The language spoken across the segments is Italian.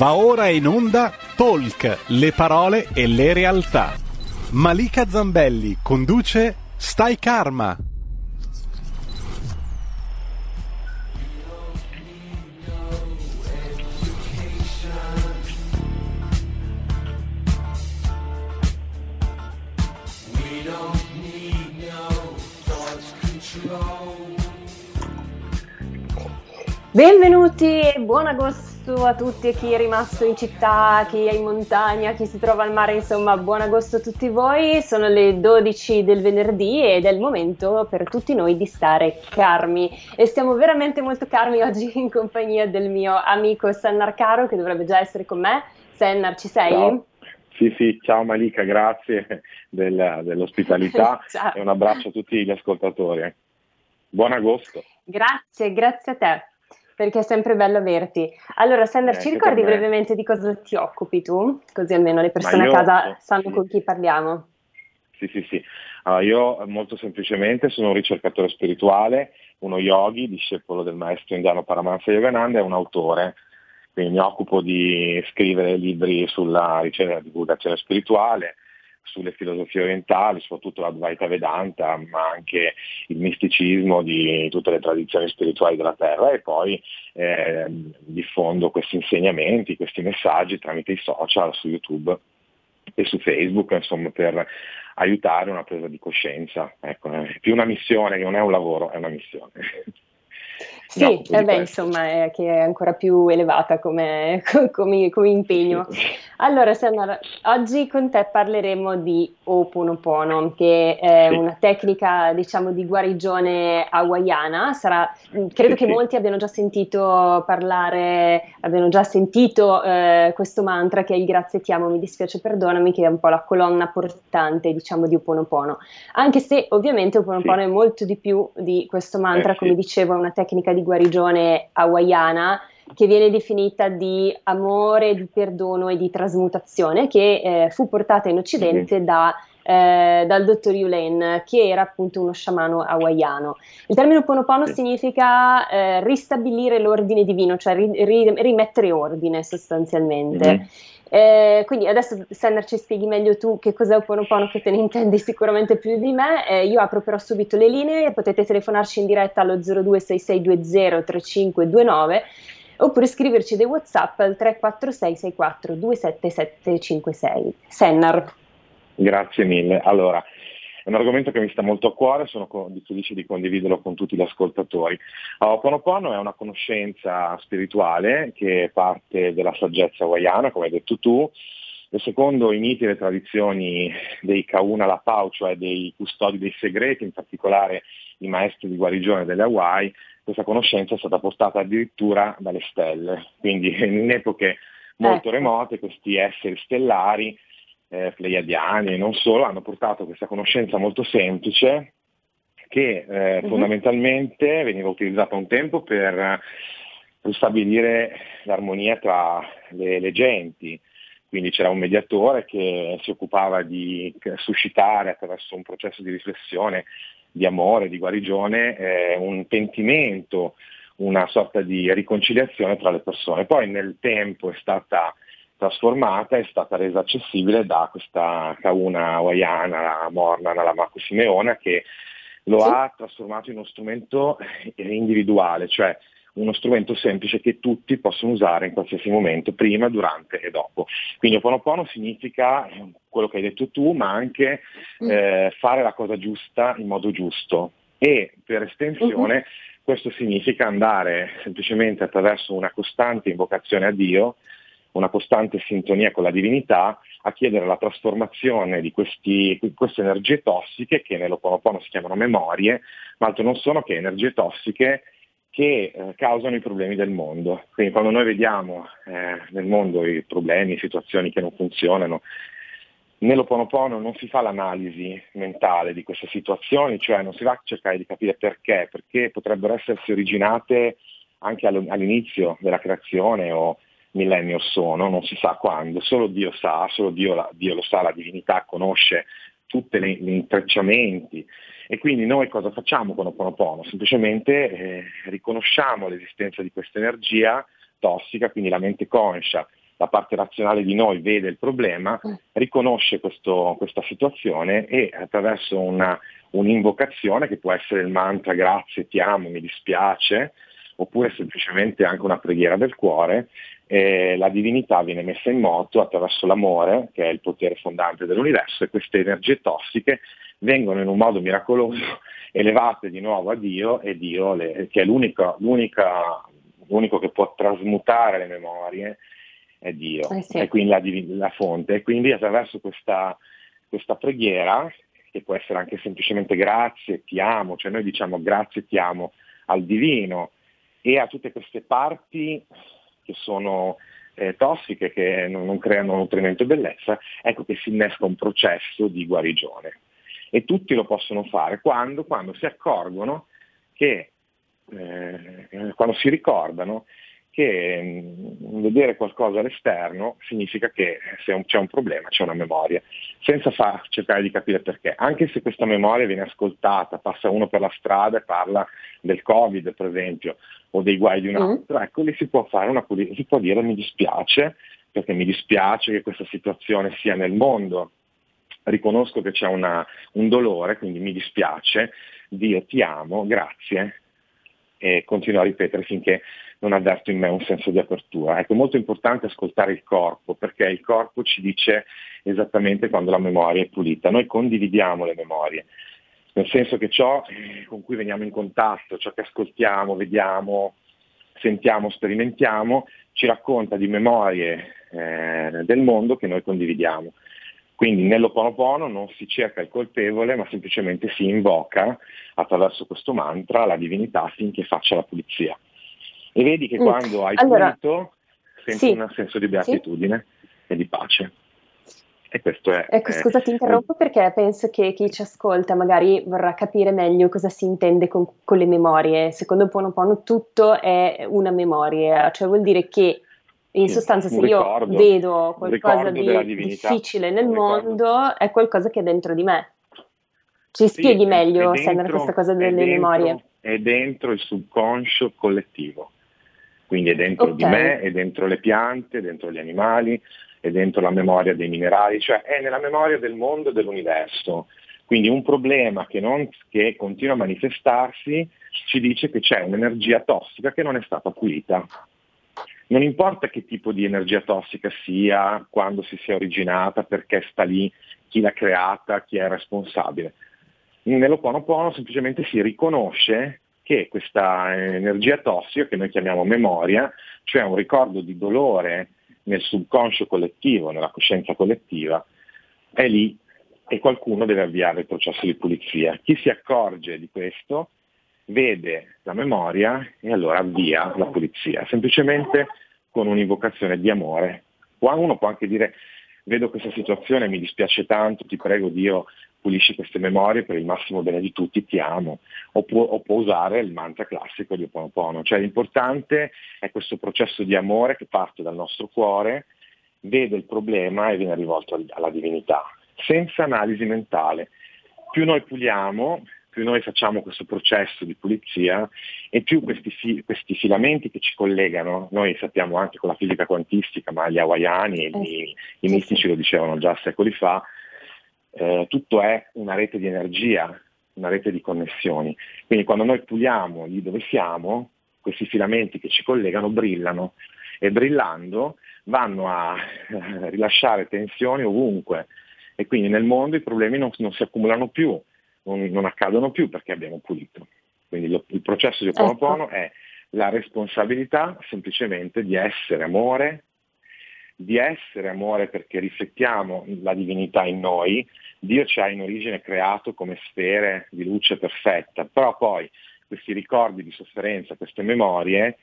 Va ora in onda Talk, le parole e le realtà. Malika Zambelli conduce Stai Karma. Benvenuti e buon agosto a tutti e chi è rimasto in città, chi è in montagna, chi si trova al mare, insomma buon agosto a tutti voi. Sono le 12 del venerdì ed è il momento per tutti noi di stare carmi e stiamo veramente molto carmi oggi in compagnia del mio amico Sennar Caro che dovrebbe già essere con me. Sennar, ci sei? Ciao. Sì, sì, ciao Malika, grazie del, dell'ospitalità e un abbraccio a tutti gli ascoltatori. Buon agosto. Grazie, grazie a te perché è sempre bello averti. Allora, Sander, eh, ci ricordi brevemente di cosa ti occupi tu? Così almeno le persone io, a casa sanno sì. con chi parliamo. Sì, sì, sì. Allora, io molto semplicemente sono un ricercatore spirituale, uno yogi, discepolo del maestro indiano Paramahansa Yogananda e un autore. Quindi mi occupo di scrivere libri sulla ricerca e divulgazione spirituale, sulle filosofie orientali, soprattutto l'Advaita Vedanta, ma anche il misticismo di tutte le tradizioni spirituali della Terra e poi eh, diffondo questi insegnamenti, questi messaggi tramite i social, su YouTube e su Facebook, insomma, per aiutare una presa di coscienza. Ecco, è più una missione che non è un lavoro, è una missione. Sì, no, eh beh, insomma, è, che è ancora più elevata come, come, come impegno. Allora, Sandra, oggi con te parleremo di Oponopono, che è sì. una tecnica, diciamo, di guarigione hawaiana. Sarà, mm, credo sì, che sì. molti abbiano già sentito parlare, abbiano già sentito eh, questo mantra che è il grazie ti amo, mi dispiace, perdonami, che è un po' la colonna portante, diciamo, di Oponopono. Anche se ovviamente Oponopono è molto di più di questo mantra, eh, come dicevo, è una tecnica di di guarigione hawaiana che viene definita di amore, di perdono e di trasmutazione, che eh, fu portata in Occidente mm-hmm. da, eh, dal dottor Yulen, che era appunto uno sciamano hawaiano. Il termine Ponopono sì. significa eh, ristabilire l'ordine divino, cioè ri- ri- rimettere ordine sostanzialmente. Mm-hmm. Eh, quindi adesso Senner ci spieghi meglio tu che cos'è Oponopono che te ne intendi sicuramente più di me. Eh, io apro però subito le linee, potete telefonarci in diretta allo 026620 3529 oppure scriverci dei WhatsApp al 346 64 27756. Sennar. Grazie mille. Allora, è un argomento che mi sta molto a cuore, sono felice di condividerlo con tutti gli ascoltatori. Ho'oponopono è una conoscenza spirituale che parte della saggezza hawaiana, come hai detto tu, e secondo i miti e le tradizioni dei Kauna Lapau, cioè dei custodi dei segreti, in particolare i maestri di guarigione delle Hawaii, questa conoscenza è stata portata addirittura dalle stelle. Quindi in epoche molto ecco. remote questi esseri stellari eh, pleiadiani e non solo, hanno portato questa conoscenza molto semplice che eh, uh-huh. fondamentalmente veniva utilizzata un tempo per, per stabilire l'armonia tra le, le genti. Quindi c'era un mediatore che si occupava di suscitare attraverso un processo di riflessione, di amore, di guarigione, eh, un pentimento, una sorta di riconciliazione tra le persone. Poi nel tempo è stata trasformata è stata resa accessibile da questa cauna hawaiana, la Mornana, la Marco Simeona, che lo sì. ha trasformato in uno strumento individuale, cioè uno strumento semplice che tutti possono usare in qualsiasi momento, prima, durante e dopo. Quindi Oponopono significa quello che hai detto tu, ma anche mm. eh, fare la cosa giusta in modo giusto. E per estensione uh-huh. questo significa andare semplicemente attraverso una costante invocazione a Dio, una costante sintonia con la divinità, a chiedere la trasformazione di questi, queste energie tossiche, che nell'Oponopono si chiamano memorie, ma altro non sono che energie tossiche che eh, causano i problemi del mondo. Quindi quando noi vediamo eh, nel mondo i problemi, situazioni che non funzionano, nell'Oponopono non si fa l'analisi mentale di queste situazioni, cioè non si va a cercare di capire perché, perché potrebbero essersi originate anche all'inizio della creazione o millenni or sono, non si sa quando, solo Dio sa, solo Dio, Dio lo sa, la divinità conosce tutti gli intrecciamenti e quindi noi cosa facciamo con Oponopono? Semplicemente eh, riconosciamo l'esistenza di questa energia tossica, quindi la mente conscia la parte razionale di noi vede il problema, mm. riconosce questo, questa situazione e attraverso una, un'invocazione che può essere il mantra grazie, ti amo, mi dispiace, oppure semplicemente anche una preghiera del cuore, eh, la divinità viene messa in moto attraverso l'amore, che è il potere fondante dell'universo, e queste energie tossiche vengono in un modo miracoloso elevate di nuovo a Dio e Dio, le, che è l'unico, l'unico che può trasmutare le memorie, è Dio, eh sì. è quindi la, la, fonte. E quindi attraverso questa, questa preghiera, che può essere anche semplicemente grazie, ti amo, cioè noi diciamo grazie, ti amo al divino e a tutte queste parti che sono eh, tossiche, che non, non creano nutrimento e bellezza, ecco che si innesca un processo di guarigione. E tutti lo possono fare quando, quando si accorgono che, eh, quando si ricordano che mm, vedere qualcosa all'esterno significa che se c'è un problema, c'è una memoria, senza far, cercare di capire perché. Anche se questa memoria viene ascoltata, passa uno per la strada e parla del Covid, per esempio, o dei guai di un mm. altro, mm. ecco lì si può fare una pulizia, si può dire mi dispiace, perché mi dispiace che questa situazione sia nel mondo, riconosco che c'è una, un dolore, quindi mi dispiace, Dio ti amo, grazie, e continuo a ripetere finché non avverto in me un senso di apertura. Ecco, è molto importante ascoltare il corpo, perché il corpo ci dice esattamente quando la memoria è pulita. Noi condividiamo le memorie, nel senso che ciò con cui veniamo in contatto, ciò che ascoltiamo, vediamo, sentiamo, sperimentiamo, ci racconta di memorie eh, del mondo che noi condividiamo. Quindi nell'Oponopono non si cerca il colpevole, ma semplicemente si invoca attraverso questo mantra la divinità affinché faccia la pulizia. E vedi che mm. quando hai allora, pulito senti sì, un senso di beatitudine sì. e di pace. E questo è. Ecco, scusa, ti interrompo perché penso che chi ci ascolta magari vorrà capire meglio cosa si intende con, con le memorie. Secondo Ponopono tutto è una memoria, cioè vuol dire che in sì, sostanza se io vedo qualcosa di difficile nel mondo è qualcosa che è dentro di me. Ci sì, spieghi meglio, Sandra, questa cosa delle dentro, memorie? È dentro il subconscio collettivo, quindi è dentro okay. di me, è dentro le piante, è dentro gli animali, è dentro la memoria dei minerali, cioè è nella memoria del mondo e dell'universo. Quindi un problema che, non, che continua a manifestarsi ci dice che c'è un'energia tossica che non è stata pulita. Non importa che tipo di energia tossica sia, quando si sia originata, perché sta lì, chi l'ha creata, chi è responsabile. Nell'Oponopono semplicemente si riconosce che questa energia tossica, che noi chiamiamo memoria, cioè un ricordo di dolore nel subconscio collettivo, nella coscienza collettiva, è lì e qualcuno deve avviare il processo di pulizia. Chi si accorge di questo vede la memoria e allora avvia la pulizia, semplicemente con un'invocazione di amore. Uno può anche dire vedo questa situazione, mi dispiace tanto, ti prego Dio pulisci queste memorie per il massimo bene di tutti, ti amo, o può, o può usare il mantra classico di Oponopono, cioè l'importante è questo processo di amore che parte dal nostro cuore, vede il problema e viene rivolto alla divinità, senza analisi mentale. Più noi puliamo, più noi facciamo questo processo di pulizia e più questi, fi- questi, filamenti che ci collegano, noi sappiamo anche con la fisica quantistica, ma gli hawaiani e i, i mistici lo dicevano già secoli fa, eh, tutto è una rete di energia, una rete di connessioni. Quindi quando noi puliamo lì dove siamo, questi filamenti che ci collegano brillano e brillando vanno a eh, rilasciare tensioni ovunque e quindi nel mondo i problemi non, non si accumulano più, non, non, accadono più perché abbiamo pulito. Quindi lo, il processo di Oponopono ecco. è la responsabilità semplicemente di essere amore, di essere amore perché riflettiamo la divinità in noi, Dio ci ha in origine creato come sfere di luce perfetta, però poi questi ricordi di sofferenza, queste memorie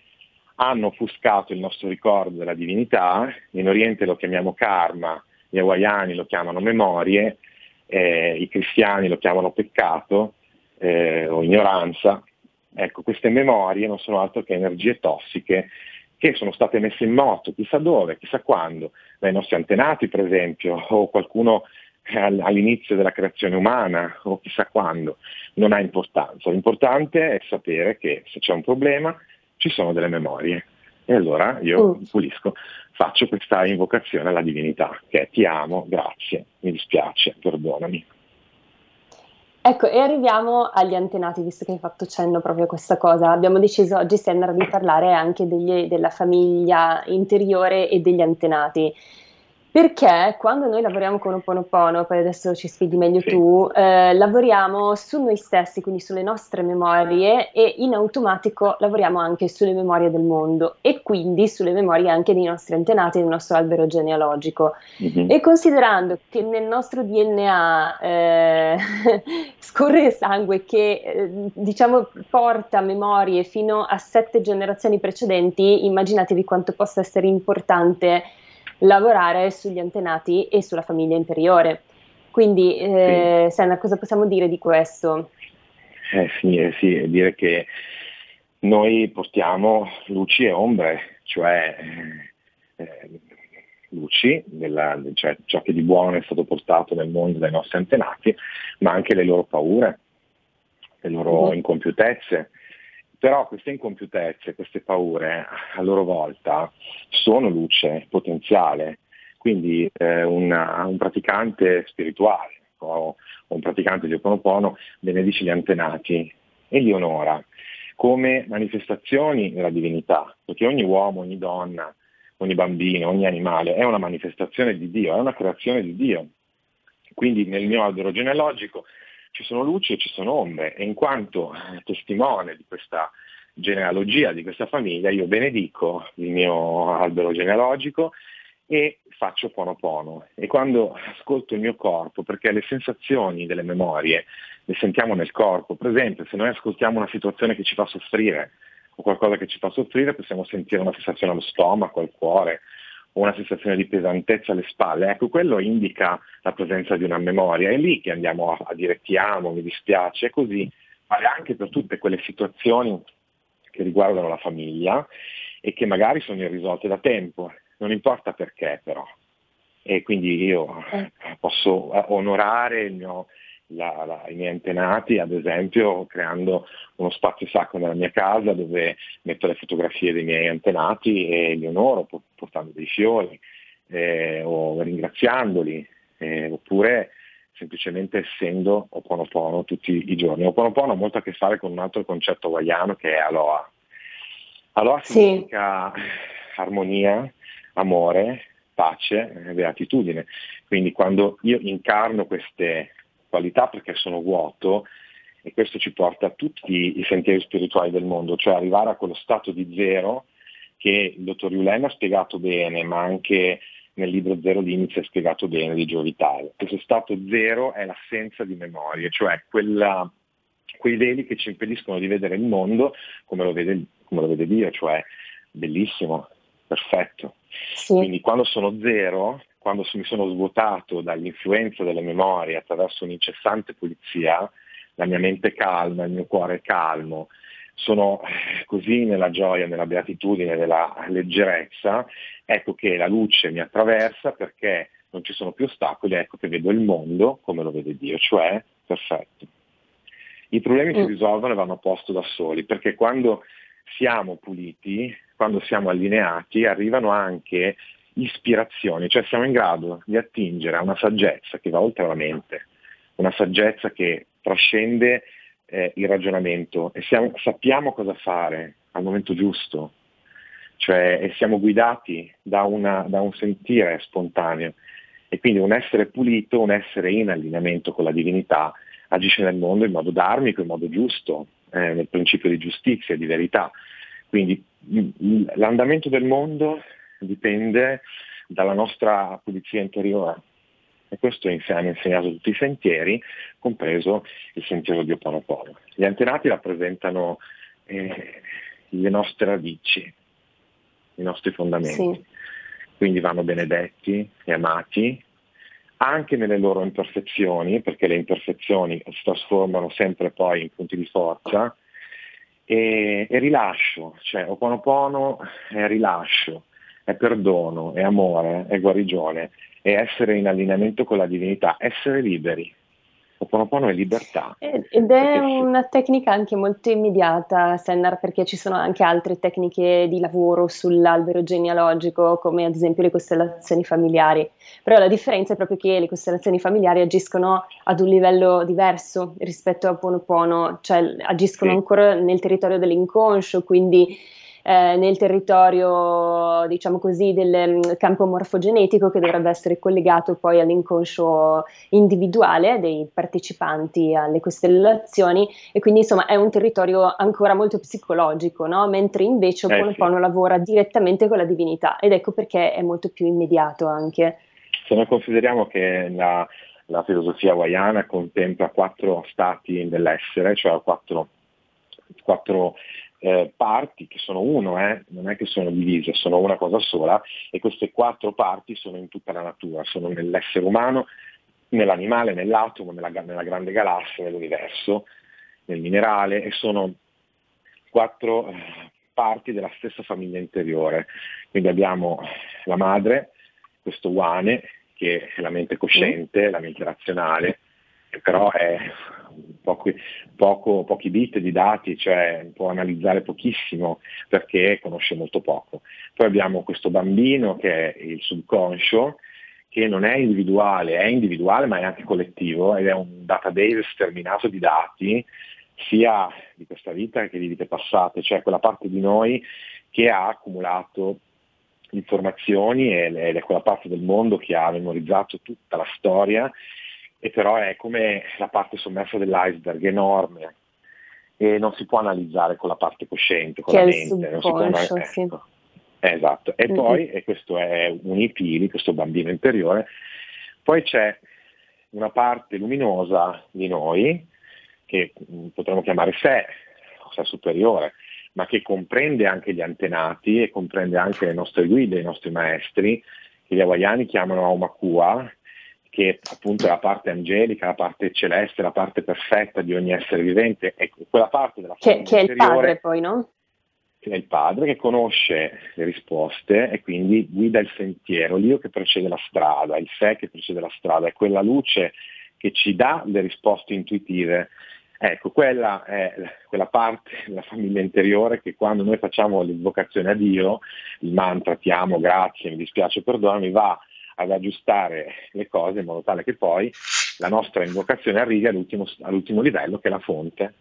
hanno offuscato il nostro ricordo della divinità, in Oriente lo chiamiamo karma, gli hawaiani lo chiamano memorie, eh, i cristiani lo chiamano peccato eh, o ignoranza. Ecco, queste memorie non sono altro che energie tossiche che sono state messe in moto, chissà dove, chissà quando, dai nostri antenati per esempio, o qualcuno all'inizio della creazione umana o chissà quando, non ha importanza. L'importante è sapere che se c'è un problema ci sono delle memorie e allora io mm. pulisco. faccio questa invocazione alla divinità, che è ti amo, grazie, mi dispiace, perdonami. Ecco, e arriviamo agli antenati, visto che hai fatto cenno proprio a questa cosa. Abbiamo deciso oggi, Sandra, di parlare anche degli, della famiglia interiore e degli antenati. Perché quando noi lavoriamo con Oponopono, poi adesso ci spieghi meglio sì. tu, eh, lavoriamo su noi stessi, quindi sulle nostre memorie e in automatico lavoriamo anche sulle memorie del mondo e quindi sulle memorie anche dei nostri antenati, del nostro albero genealogico. Mm-hmm. E considerando che nel nostro DNA eh, scorre sangue che eh, diciamo porta memorie fino a sette generazioni precedenti, immaginatevi quanto possa essere importante lavorare sugli antenati e sulla famiglia interiore. Quindi, eh, sì. Senna, cosa possiamo dire di questo? Eh sì, eh sì, dire che noi portiamo luci e ombre, cioè eh, luci, della, cioè ciò che di buono è stato portato nel mondo dai nostri antenati, ma anche le loro paure, le loro uh-huh. incompiutezze, però queste incompiutezze, queste paure, a loro volta, sono luce potenziale. Quindi eh, una, un praticante spirituale o, un praticante di Oponopono benedice gli antenati e li onora come manifestazioni della divinità, perché ogni uomo, ogni donna, ogni bambino, ogni animale è una manifestazione di Dio, è una creazione di Dio. Quindi nel mio albero genealogico ci sono luci e ci sono ombre e in quanto testimone di questa genealogia, di questa famiglia, io benedico il mio albero genealogico e faccio pono pono. E quando ascolto il mio corpo, perché le sensazioni delle memorie le sentiamo nel corpo, per esempio se noi ascoltiamo una situazione che ci fa soffrire o qualcosa che ci fa soffrire, possiamo sentire una sensazione allo stomaco, al cuore, o una sensazione di pesantezza alle spalle, ecco quello indica la presenza di una memoria, è lì che andiamo a, a dire ti amo, mi dispiace, e così vale anche per tutte quelle situazioni che riguardano la famiglia e che magari sono irrisolte da tempo, non importa perché però. E quindi io eh. posso onorare il mio, la, la, i miei antenati, ad esempio creando uno spazio sacro nella mia casa dove metto le fotografie dei miei antenati e li onoro portando dei fiori eh, o ringraziandoli, eh, oppure semplicemente essendo Oponopono tutti i giorni. Oponopono ha molto a che fare con un altro concetto hawaiano che è Aloha. Aloha sì. significa armonia, amore, pace, beatitudine. Quindi quando io incarno queste qualità perché sono vuoto e questo ci porta a tutti i sentieri spirituali del mondo, cioè arrivare a quello stato di zero che il dottor Yulen ha spiegato bene, ma anche nel libro Zero Limits è spiegato bene di Gio Vitale. Questo stato zero è l'assenza di memorie, cioè quella, quei veli che ci impediscono di vedere il mondo come lo vede, come lo vede Dio, cioè bellissimo, perfetto. Sì. Quindi quando sono zero quando mi sono svuotato dall'influenza delle memorie attraverso un'incessante pulizia, la mia mente è calma, il mio cuore è calmo, sono così nella gioia, nella beatitudine, nella leggerezza, ecco che la luce mi attraversa perché non ci sono più ostacoli, ecco che vedo il mondo come lo vede Dio, cioè perfetto. I problemi mm. si risolvono e vanno a posto da soli, perché quando siamo puliti, quando siamo allineati, arrivano anche ispirazioni, cioè siamo in grado di attingere a una saggezza che va oltre la mente, una saggezza che trascende eh, il ragionamento. E siamo, sappiamo cosa fare al momento giusto, cioè e siamo guidati da, una, da un sentire spontaneo. E quindi un essere pulito, un essere in allineamento con la divinità agisce nel mondo in modo darmico, in modo giusto, eh, nel principio di giustizia di verità. Quindi l'andamento del mondo dipende dalla nostra pulizia interiore. E questo hanno insegnato tutti i sentieri, compreso il sentiero di Oponopono. Gli antenati rappresentano eh, le nostre radici, i nostri fondamenti. Sì. Quindi vanno benedetti e amati anche nelle loro imperfezioni, perché le imperfezioni si trasformano sempre poi in punti di forza, e, e rilascio, cioè Oponopono è rilascio, è perdono, è amore, è guarigione, è essere in allineamento con la divinità, essere liberi. Oponopono è libertà. Ed è una tecnica anche molto immediata, Sennar, perché ci sono anche altre tecniche di lavoro sull'albero genealogico, come ad esempio le costellazioni familiari. Però la differenza è proprio che le costellazioni familiari agiscono ad un livello diverso rispetto a Oponopono, cioè agiscono sì. ancora nel territorio dell'inconscio, quindi eh, nel territorio, diciamo così, del mm, campo morfogenetico che dovrebbe essere collegato poi all'inconscio individuale dei partecipanti alle costellazioni e quindi insomma è un territorio ancora molto psicologico, no? mentre invece eh, Oponopono sì. lavora direttamente con la divinità ed ecco perché è molto più immediato anche. Se noi consideriamo che la, la filosofia hawaiana contempla quattro stati dell'essere, cioè quattro, quattro eh, parti che sono uno, eh, non è che sono divise, sono una cosa sola e queste quattro parti sono in tutta la natura, sono nell'essere umano, nell'animale, nell'atomo, nella, nella grande galassia, nell'universo, nel minerale e sono quattro eh, parti della stessa famiglia interiore. Quindi abbiamo la madre, questo Wane, che è la mente cosciente, la mente razionale, che però è pochi, poco, pochi bit di dati, cioè può analizzare pochissimo perché conosce molto poco. Poi abbiamo questo bambino che è il subconscio, che non è individuale, è individuale ma è anche collettivo ed è un database sterminato di dati sia di questa vita che di vite passate, cioè quella parte di noi che ha accumulato informazioni ed è quella parte del mondo che ha memorizzato tutta la storia e però è come la parte sommersa dell'iceberg, enorme, e non si può analizzare con la parte cosciente, con che la mente. Non si può, ecco. sì. Esatto, e mm-hmm. poi, e questo è un Ipili, questo bambino interiore, poi c'è una parte luminosa di noi, che mm, potremmo chiamare sé, o sé superiore, ma che comprende anche gli antenati e comprende anche le nostre guide, i nostri maestri, che gli hawaiani chiamano Aumakua, che appunto è la parte angelica, la parte celeste, la parte perfetta di ogni essere vivente, è quella parte della che, che è il padre poi, no? Che è il padre che conosce le risposte e quindi guida il sentiero, l'io che precede la strada, il sé che precede la strada, è quella luce che ci dà le risposte intuitive. Ecco, quella è quella parte della famiglia interiore che quando noi facciamo l'invocazione a Dio, il mantra ti amo, grazie, mi dispiace, perdonami, va ad aggiustare le cose in modo tale che poi la nostra invocazione arrivi all'ultimo, all'ultimo livello che è la fonte.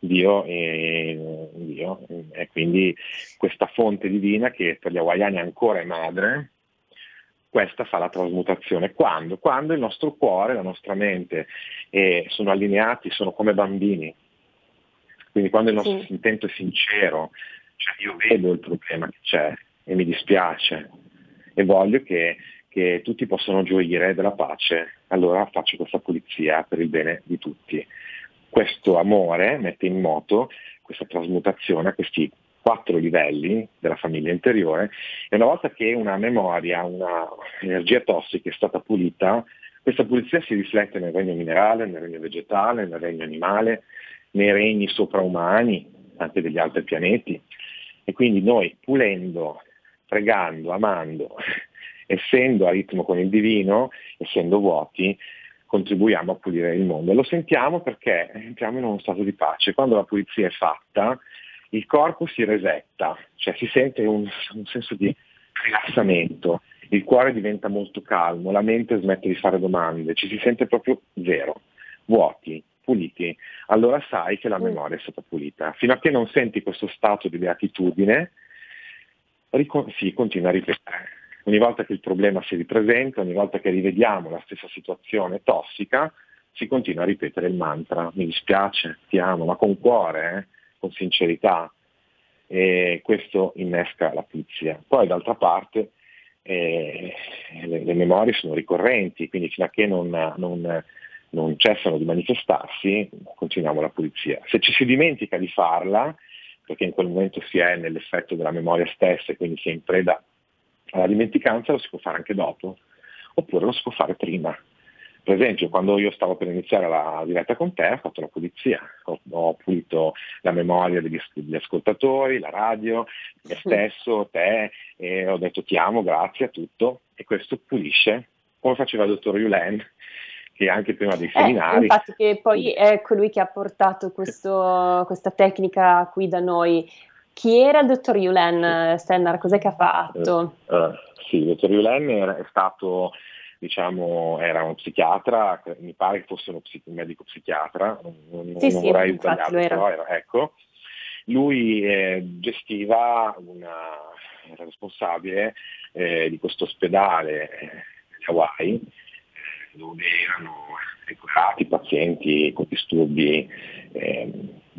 Dio e, Dio e quindi questa fonte divina che per gli hawaiani ancora è madre, questa fa la trasmutazione. Quando? Quando il nostro cuore, la nostra mente eh, sono allineati, sono come bambini. Quindi quando il nostro sì. intento è sincero, cioè io vedo il problema che c'è e mi dispiace e voglio che che tutti possano gioire della pace, allora faccio questa pulizia per il bene di tutti. Questo amore mette in moto questa trasmutazione a questi quattro livelli della famiglia interiore e una volta che una memoria, una energia tossica è stata pulita, questa pulizia si riflette nel regno minerale, nel regno vegetale, nel regno animale, nei regni sopraumani, anche degli altri pianeti. E quindi noi pulendo, pregando, amando, essendo a ritmo con il divino, essendo vuoti, contribuiamo a pulire il mondo. Lo sentiamo perché entriamo in uno stato di pace. Quando la pulizia è fatta, il corpo si resetta, cioè si sente un, un senso di rilassamento, il cuore diventa molto calmo, la mente smette di fare domande, ci si sente proprio zero, vuoti, puliti. Allora sai che la mm. memoria è stata pulita. Fino a che non senti questo stato di beatitudine, ricon- si continua a ripetere ogni volta che il problema si ripresenta, ogni volta che rivediamo la stessa situazione tossica, si continua a ripetere il mantra, mi dispiace, ti amo, ma con cuore, eh? con sincerità. E questo innesca la pulizia. Poi d'altra parte eh, le, le, memorie sono ricorrenti, quindi fino a che non, non, non cessano di manifestarsi, continuiamo la pulizia. Se ci si dimentica di farla, perché in quel momento si è nell'effetto della memoria stessa e quindi si è in preda alla dimenticanza lo si può fare anche dopo, oppure lo si può fare prima. Per esempio, quando io stavo per iniziare la diretta con te, ho fatto la pulizia, ho, ho pulito la memoria degli, degli, ascoltatori, la radio, me stesso, te, e ho detto ti amo, grazie a tutto, e questo pulisce, come faceva il dottor Yulen, che anche prima dei eh, seminari. infatti, che poi è colui che ha portato questo, questa tecnica qui da noi. Chi era il dottor Yulen Stennar? Cos'è che ha fatto? Uh, uh, sì, il dottor Yulen è stato diciamo, era uno psichiatra, mi pare che fosse uno psi- un medico psichiatra, non, sì, non sì, vorrei sbagliare, però era, ecco. Lui eh, gestiva una, era responsabile eh, di questo ospedale eh, Hawaii, dove erano curati pazienti con disturbi, eh,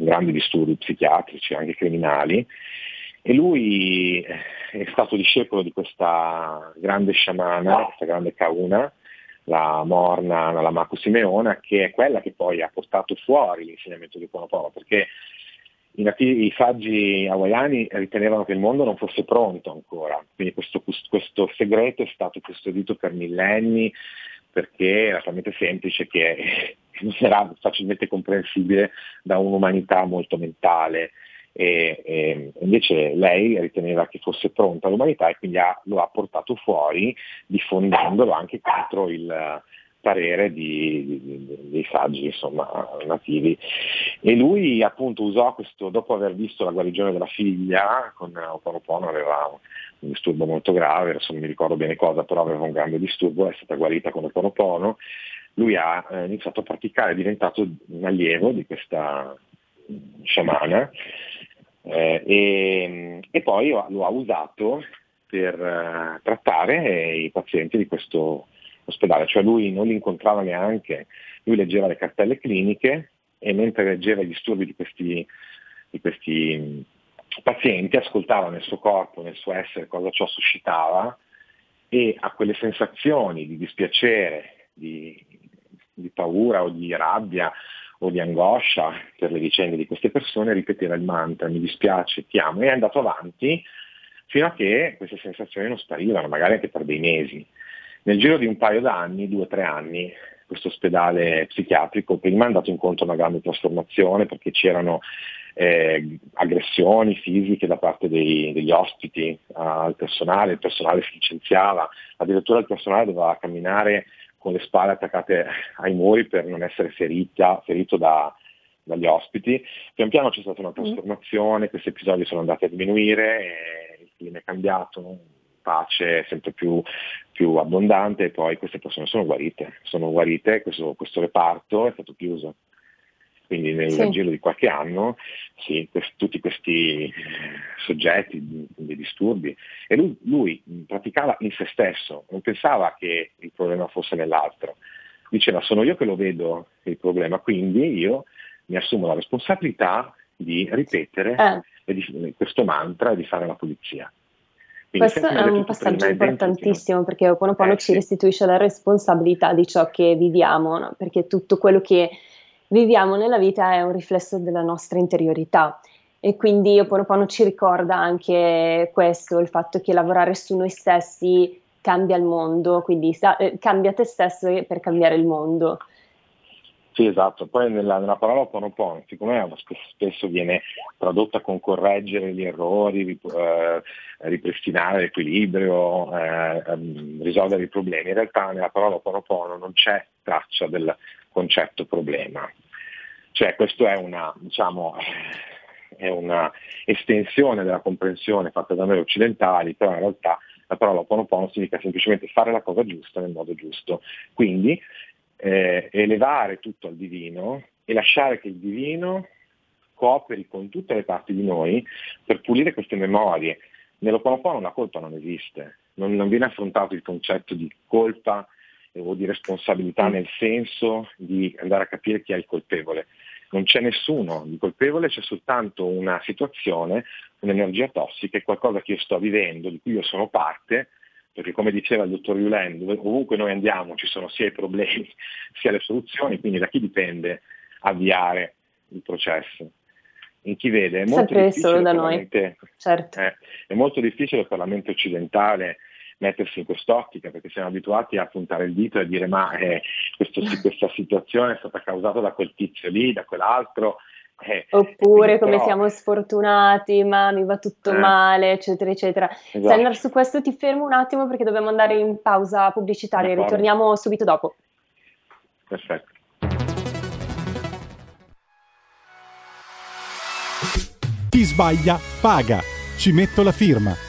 grandi disturbi psichiatrici, anche criminali, e lui è stato discepolo di questa grande sciamana, questa grande kauna, la Morna Nalamaku Simeona, che è quella che poi ha portato fuori l'insegnamento di Ponopono, perché i, nativi, i saggi hawaiani ritenevano che il mondo non fosse pronto ancora, quindi questo, questo segreto è stato custodito per millenni perché era talmente semplice che non era facilmente comprensibile da un'umanità molto mentale e, e, invece lei riteneva che fosse pronta l'umanità e quindi ha, lo ha portato fuori diffondendolo anche contro il parere di, di, dei saggi insomma, nativi. E lui appunto usò questo, dopo aver visto la guarigione della figlia, con Oponopono aveva un disturbo molto grave, adesso non mi ricordo bene cosa, però aveva un grande disturbo, è stata guarita con Oponopono, lui ha eh, iniziato a praticare, è diventato un allievo di questa sciamana eh, e, e, poi lo ha usato per uh, trattare i pazienti di questo ospedale, cioè lui non li incontrava neanche, lui leggeva le cartelle cliniche e mentre leggeva i disturbi di questi, di questi pazienti ascoltava nel suo corpo, nel suo essere cosa ciò suscitava e a quelle sensazioni di dispiacere, di, di paura o di rabbia o di angoscia per le vicende di queste persone, ripeteva il mantra, mi dispiace, ti amo, e è andato avanti fino a che queste sensazioni non sparivano, magari anche per dei mesi. Nel giro di un paio d'anni, due o tre anni, questo ospedale psichiatrico prima è andato incontro a una grande trasformazione perché c'erano eh, aggressioni fisiche da parte dei, degli ospiti al personale, il personale si licenziava, addirittura il personale doveva camminare con le spalle attaccate ai muri per non essere ferita, ferito da, dagli ospiti. Pian piano c'è stata una mm. trasformazione, questi episodi sono andati a diminuire, il clima è cambiato, pace sempre più, più, abbondante e poi queste persone sono guarite, sono guarite, questo, questo reparto è stato chiuso. Quindi nel sì. giro di qualche anno sì, quest- tutti questi soggetti di disturbi e lui, lui, praticava in se stesso, non pensava che il problema fosse nell'altro, diceva sono io che lo vedo il problema, quindi io mi assumo la responsabilità di ripetere eh. di, questo mantra e di fare la pulizia. Quindi Questo è un passaggio importantissimo perché Oponopono eh, ci restituisce la responsabilità di ciò che viviamo, no? perché tutto quello che viviamo nella vita è un riflesso della nostra interiorità e quindi Oponopono ci ricorda anche questo, il fatto che lavorare su noi stessi cambia il mondo, quindi eh, cambia te stesso per cambiare il mondo. Sì, esatto. Poi nella, nella parola Oponopono, siccome spesso viene tradotta con correggere gli errori, rip, eh, ripristinare l'equilibrio, eh, ehm, risolvere i problemi, in realtà nella parola Oponopono non c'è traccia del concetto problema. Cioè questo è una, diciamo, è una estensione della comprensione fatta da noi occidentali, però in realtà la parola Oponopono significa semplicemente fare la cosa giusta nel modo giusto. Quindi eh, elevare tutto al divino e lasciare che il divino cooperi con tutte le parti di noi per pulire queste memorie. Nell'Oponopono la colpa non esiste, non, non viene affrontato il concetto di colpa o di responsabilità mm. nel senso di andare a capire chi è il colpevole. Non c'è nessuno di colpevole, c'è soltanto una situazione, un'energia tossica, qualcosa che io sto vivendo, di cui io sono parte, perché come diceva il dottor Yulen, ovunque noi andiamo ci sono sia i problemi sia le soluzioni, quindi da chi dipende avviare il processo? In chi vede? È molto, difficile da noi. Mente, certo. eh, è molto difficile per la mente occidentale mettersi in quest'ottica perché siamo abituati a puntare il dito e a dire ma eh, questo, questa situazione è stata causata da quel tizio lì, da quell'altro. Eh, Oppure come però... siamo sfortunati, ma mi va tutto eh. male, eccetera, eccetera. Esatto. Sandra, su questo ti fermo un attimo perché dobbiamo andare in pausa pubblicitaria, D'accordo. ritorniamo subito dopo. Perfetto. Chi sbaglia paga. Ci metto la firma.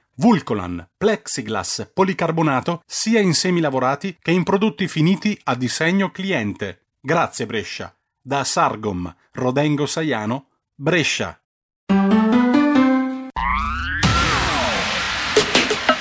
Vulcolan, plexiglass, policarbonato sia in semi lavorati che in prodotti finiti a disegno cliente. Grazie Brescia. Da Sargom, Rodengo Saiano, Brescia.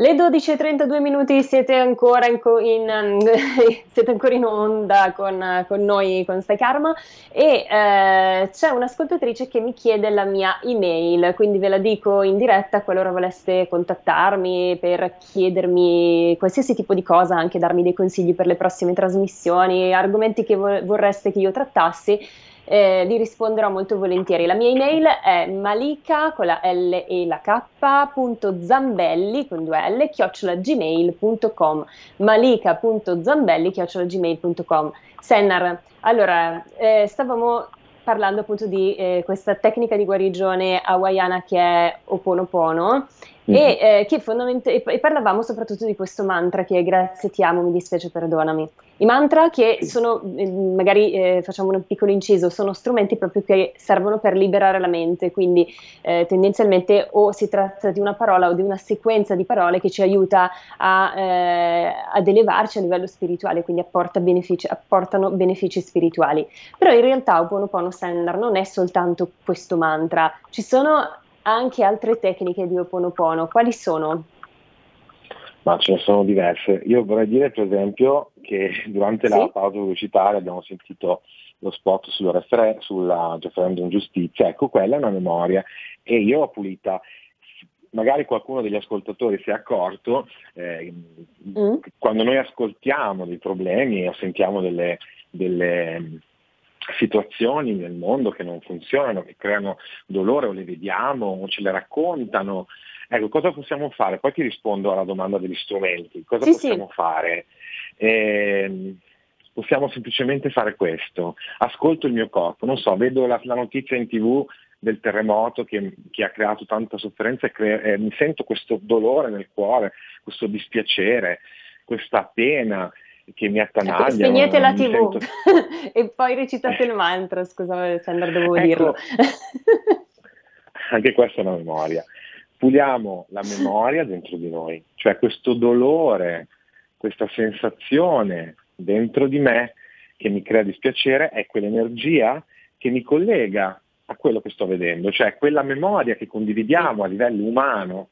Le 12.32 minuti siete ancora in, in, siete ancora in onda con, con, noi, con Stai Karma. E eh, c'è un'ascoltatrice che mi chiede la mia email, quindi ve la dico in diretta qualora voleste contattarmi per chiedermi qualsiasi tipo di cosa, anche darmi dei consigli per le prossime trasmissioni, argomenti che vorreste che io trattassi eh, vi risponderò molto volentieri. La mia email è malika con la L e la K punto zambelli con due L chiocciola gmail.com malika.zambelli chiocciola gmail.com Sennar, allora eh, stavamo parlando appunto di eh, questa tecnica di guarigione hawaiana che è Oponopono. E, eh, che fondament- e parlavamo soprattutto di questo mantra che è grazie ti amo, mi dispiace, perdonami. I mantra che sono, eh, magari eh, facciamo un piccolo inciso, sono strumenti proprio che servono per liberare la mente, quindi eh, tendenzialmente o si tratta di una parola o di una sequenza di parole che ci aiuta a, eh, ad elevarci a livello spirituale, quindi apporta benefici, apportano benefici spirituali. Però in realtà Oponopono Sender non è soltanto questo mantra, ci sono anche altre tecniche di Oponopono, quali sono? Ma ce ne sono diverse. Io vorrei dire per esempio che durante sì? la pausa pubblicitaria abbiamo sentito lo spot sulla, refer- sulla referendum giustizia, ecco quella è una memoria e io l'ho pulita. Magari qualcuno degli ascoltatori si è accorto, eh, mm. quando noi ascoltiamo dei problemi o sentiamo delle, delle situazioni nel mondo che non funzionano, che creano dolore o le vediamo o ce le raccontano, Ecco, cosa possiamo fare? Poi ti rispondo alla domanda degli strumenti. Cosa sì, possiamo sì. fare? Eh, possiamo semplicemente fare questo. Ascolto il mio corpo, non so, vedo la, la notizia in tv del terremoto che, che, ha creato tanta sofferenza e crea, eh, mi sento questo dolore nel cuore, questo dispiacere, questa pena che mi attanagliano. Spegnete la tv sento... e poi recitate il mantra, scusa Alessandro, dovevo ecco, dirlo. anche questa è una memoria. Puliamo la memoria dentro di noi, cioè questo dolore, questa sensazione dentro di me che mi crea dispiacere è quell'energia che mi collega a quello che sto vedendo, cioè quella memoria che condividiamo a livello umano.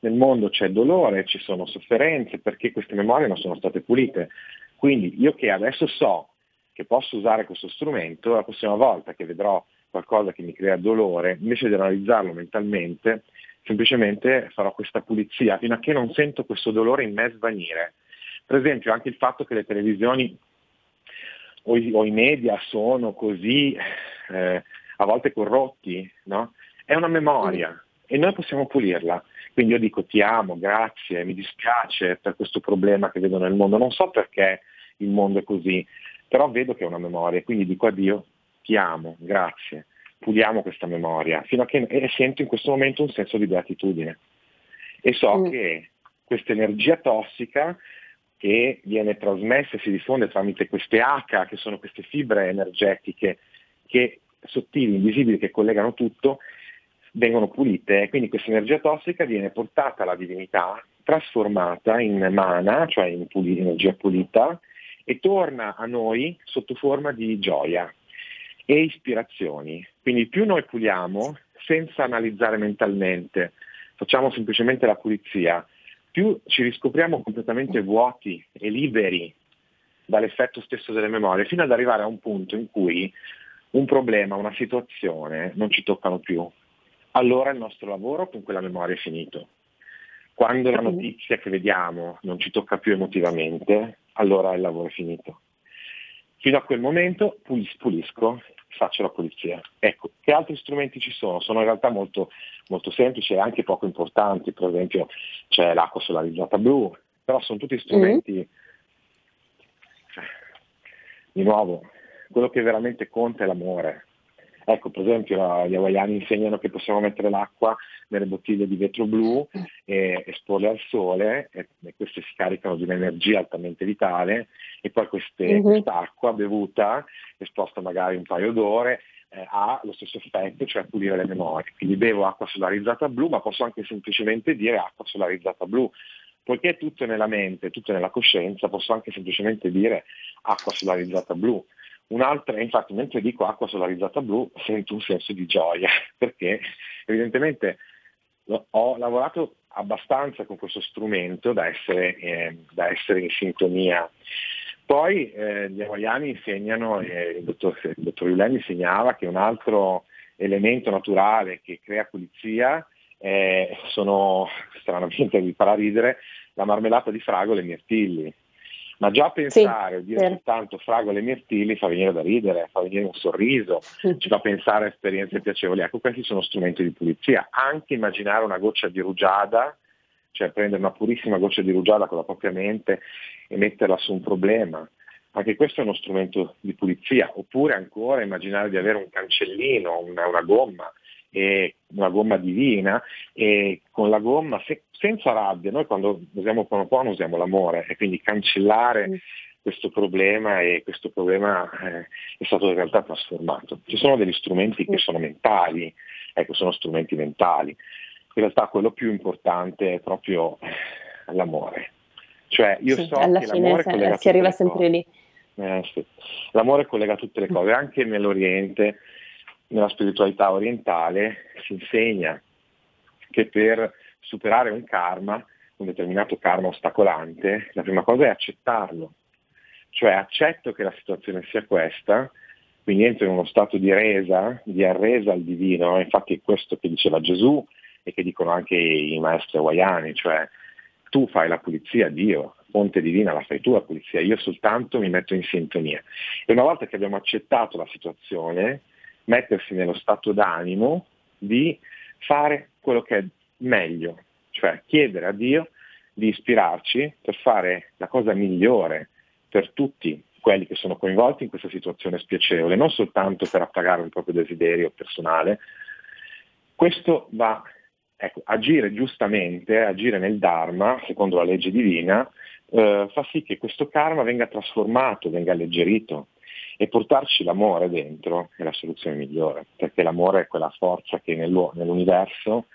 Nel mondo c'è dolore, ci sono sofferenze perché queste memorie non sono state pulite. Quindi io che adesso so che posso usare questo strumento, la prossima volta che vedrò qualcosa che mi crea dolore, invece di analizzarlo mentalmente, semplicemente farò questa pulizia fino a che non sento questo dolore in me svanire. Per esempio anche il fatto che le televisioni o i, o i media sono così eh, a volte corrotti, no? è una memoria e noi possiamo pulirla. Quindi io dico ti amo, grazie, mi dispiace per questo problema che vedo nel mondo, non so perché il mondo è così, però vedo che è una memoria, quindi dico a Dio ti amo, grazie, puliamo questa memoria, fino a che e sento in questo momento un senso di gratitudine. E so mm. che questa energia tossica che viene trasmessa e si diffonde tramite queste H, che sono queste fibre energetiche che, sottili, invisibili, che collegano tutto, vengono pulite e quindi questa energia tossica viene portata alla divinità, trasformata in mana, cioè in puli- energia pulita, e torna a noi sotto forma di gioia e ispirazioni. Quindi più noi puliamo senza analizzare mentalmente, facciamo semplicemente la pulizia, più ci riscopriamo completamente vuoti e liberi dall'effetto stesso delle memorie, fino ad arrivare a un punto in cui un problema, una situazione non ci toccano più. Allora il nostro lavoro con quella memoria è finito. Quando la notizia che vediamo non ci tocca più emotivamente, allora il lavoro è finito. Fino a quel momento pulisco, faccio la pulizia. Ecco, che altri strumenti ci sono? Sono in realtà molto, molto semplici e anche poco importanti, per esempio c'è l'acqua solarizzata blu, però sono tutti strumenti, mm-hmm. di nuovo, quello che veramente conta è l'amore, Ecco, per esempio gli hawaiani insegnano che possiamo mettere l'acqua nelle bottiglie di vetro blu e esporle al sole e, e queste si caricano di un'energia altamente vitale e poi queste, mm-hmm. quest'acqua bevuta, esposta magari un paio d'ore, eh, ha lo stesso effetto, cioè pulire le memorie. Quindi bevo acqua solarizzata blu, ma posso anche semplicemente dire acqua solarizzata blu. Poiché tutto è nella mente, tutto è nella coscienza, posso anche semplicemente dire acqua solarizzata blu. Un'altra, infatti mentre dico acqua solarizzata blu sento un senso di gioia, perché evidentemente ho lavorato abbastanza con questo strumento da essere, eh, da essere in sintonia. Poi eh, gli hawaiani insegnano, eh, il dottor, il Yulen insegnava che un altro elemento naturale che crea pulizia eh, sono, stranamente vi farà ridere, la marmellata di fragole e mirtilli. Ma già pensare sì, dire certo. soltanto fragole e mirtilli fa venire da ridere, fa venire un sorriso, ci fa pensare a esperienze piacevoli. Ecco, questi sono strumenti di pulizia. Anche immaginare una goccia di rugiada, cioè prendere una purissima goccia di rugiada con la propria mente e metterla su un problema. Anche questo è uno strumento di pulizia. Oppure ancora immaginare di avere un cancellino, una, una gomma e una gomma divina e con la gomma se, senza rabbia, noi quando usiamo Ponopono usiamo l'amore e quindi cancellare mm. questo problema e questo problema eh, è stato in realtà trasformato. Ci sono degli strumenti che mm. sono mentali, ecco sono strumenti mentali, in realtà quello più importante è proprio l'amore. Cioè io sì, so che l'amore collega si arriva sempre lì. Eh, sì. L'amore collega tutte le cose, anche nell'Oriente nella spiritualità orientale si insegna che per superare un karma, un determinato karma ostacolante, la prima cosa è accettarlo. Cioè accetto che la situazione sia questa, quindi entro in uno stato di resa, di arresa al divino, infatti è questo che diceva Gesù e che dicono anche i maestri hawaiani, cioè tu fai la pulizia, Dio, fonte divina la fai tu la pulizia, io soltanto mi metto in sintonia. E una volta che abbiamo accettato la situazione, mettersi nello stato d'animo di fare quello che è meglio, cioè chiedere a Dio di ispirarci per fare la cosa migliore per tutti quelli che sono coinvolti in questa situazione spiacevole, non soltanto per appagare un proprio desiderio personale. Questo va ecco, agire giustamente, agire nel Dharma, secondo la legge divina, eh, fa sì che questo karma venga trasformato, venga alleggerito e portarci l'amore dentro è la soluzione migliore, perché l'amore è quella forza che nell'universo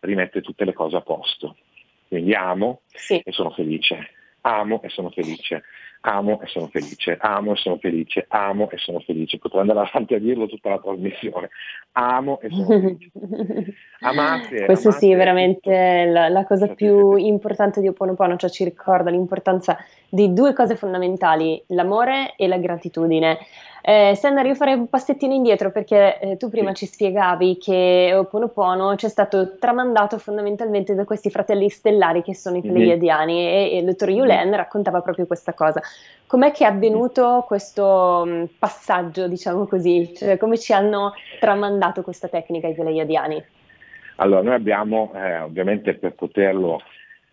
rimette tutte le cose a posto. Quindi amo sì. e sono felice, amo e sono felice, amo e sono felice, amo e sono felice, amo e sono felice. Potrei andare avanti a dirlo tutta la trasmissione. Amo e sono felice. Amate. Questo amate, sì, è veramente la, la, cosa più importante di Oponopono, cioè ci ricorda l'importanza di due cose fondamentali, l'amore e la gratitudine. Eh, Sandra, io farei un passettino indietro perché eh, tu prima ci spiegavi che Oponopono ci è stato tramandato fondamentalmente da questi fratelli stellari che sono i mhm. Pleiadiani mm-hmm. e, e, il dottor Yulen mm-hmm. raccontava proprio questa cosa. Com'è che è avvenuto questo um, passaggio, diciamo così? Cioè, come ci hanno tramandato questa tecnica i Pleiadiani? Allora, noi abbiamo eh, ovviamente per poterlo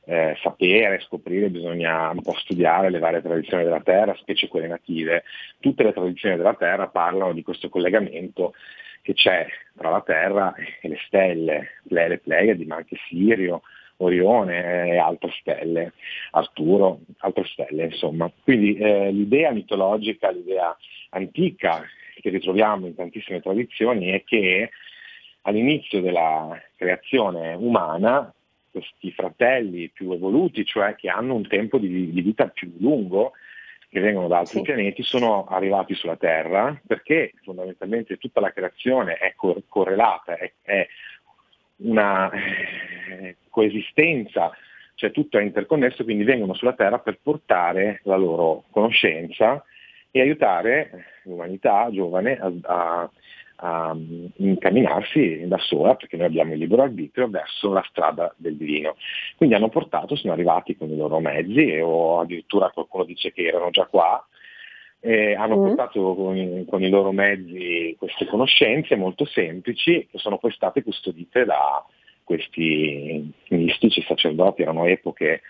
eh, sapere, scoprire, bisogna un po' studiare le varie tradizioni della Terra, specie quelle native. Tutte le tradizioni della Terra parlano di questo collegamento che c'è tra la Terra e le stelle, le Pleiadi, ma anche Sirio, Orione e altre stelle, Arturo, altre stelle, insomma. Quindi eh, l'idea mitologica, l'idea antica che ritroviamo in tantissime tradizioni è che all'inizio della creazione umana questi fratelli più evoluti, cioè che hanno un tempo di, di vita più lungo, che vengono da altri sì. pianeti, sono arrivati sulla Terra perché fondamentalmente tutta la creazione è cor- correlata, è, è una eh, coesistenza, cioè tutto è interconnesso, quindi vengono sulla Terra per portare la loro conoscenza e aiutare l'umanità giovane a, a a incamminarsi da sola, perché noi abbiamo il libero arbitrio, verso la strada del divino. Quindi hanno portato, sono arrivati con i loro mezzi, o addirittura qualcuno dice che erano già qua, e hanno mm. portato con i, con i, loro mezzi queste conoscenze molto semplici che sono poi state custodite da questi mistici sacerdoti, erano epoche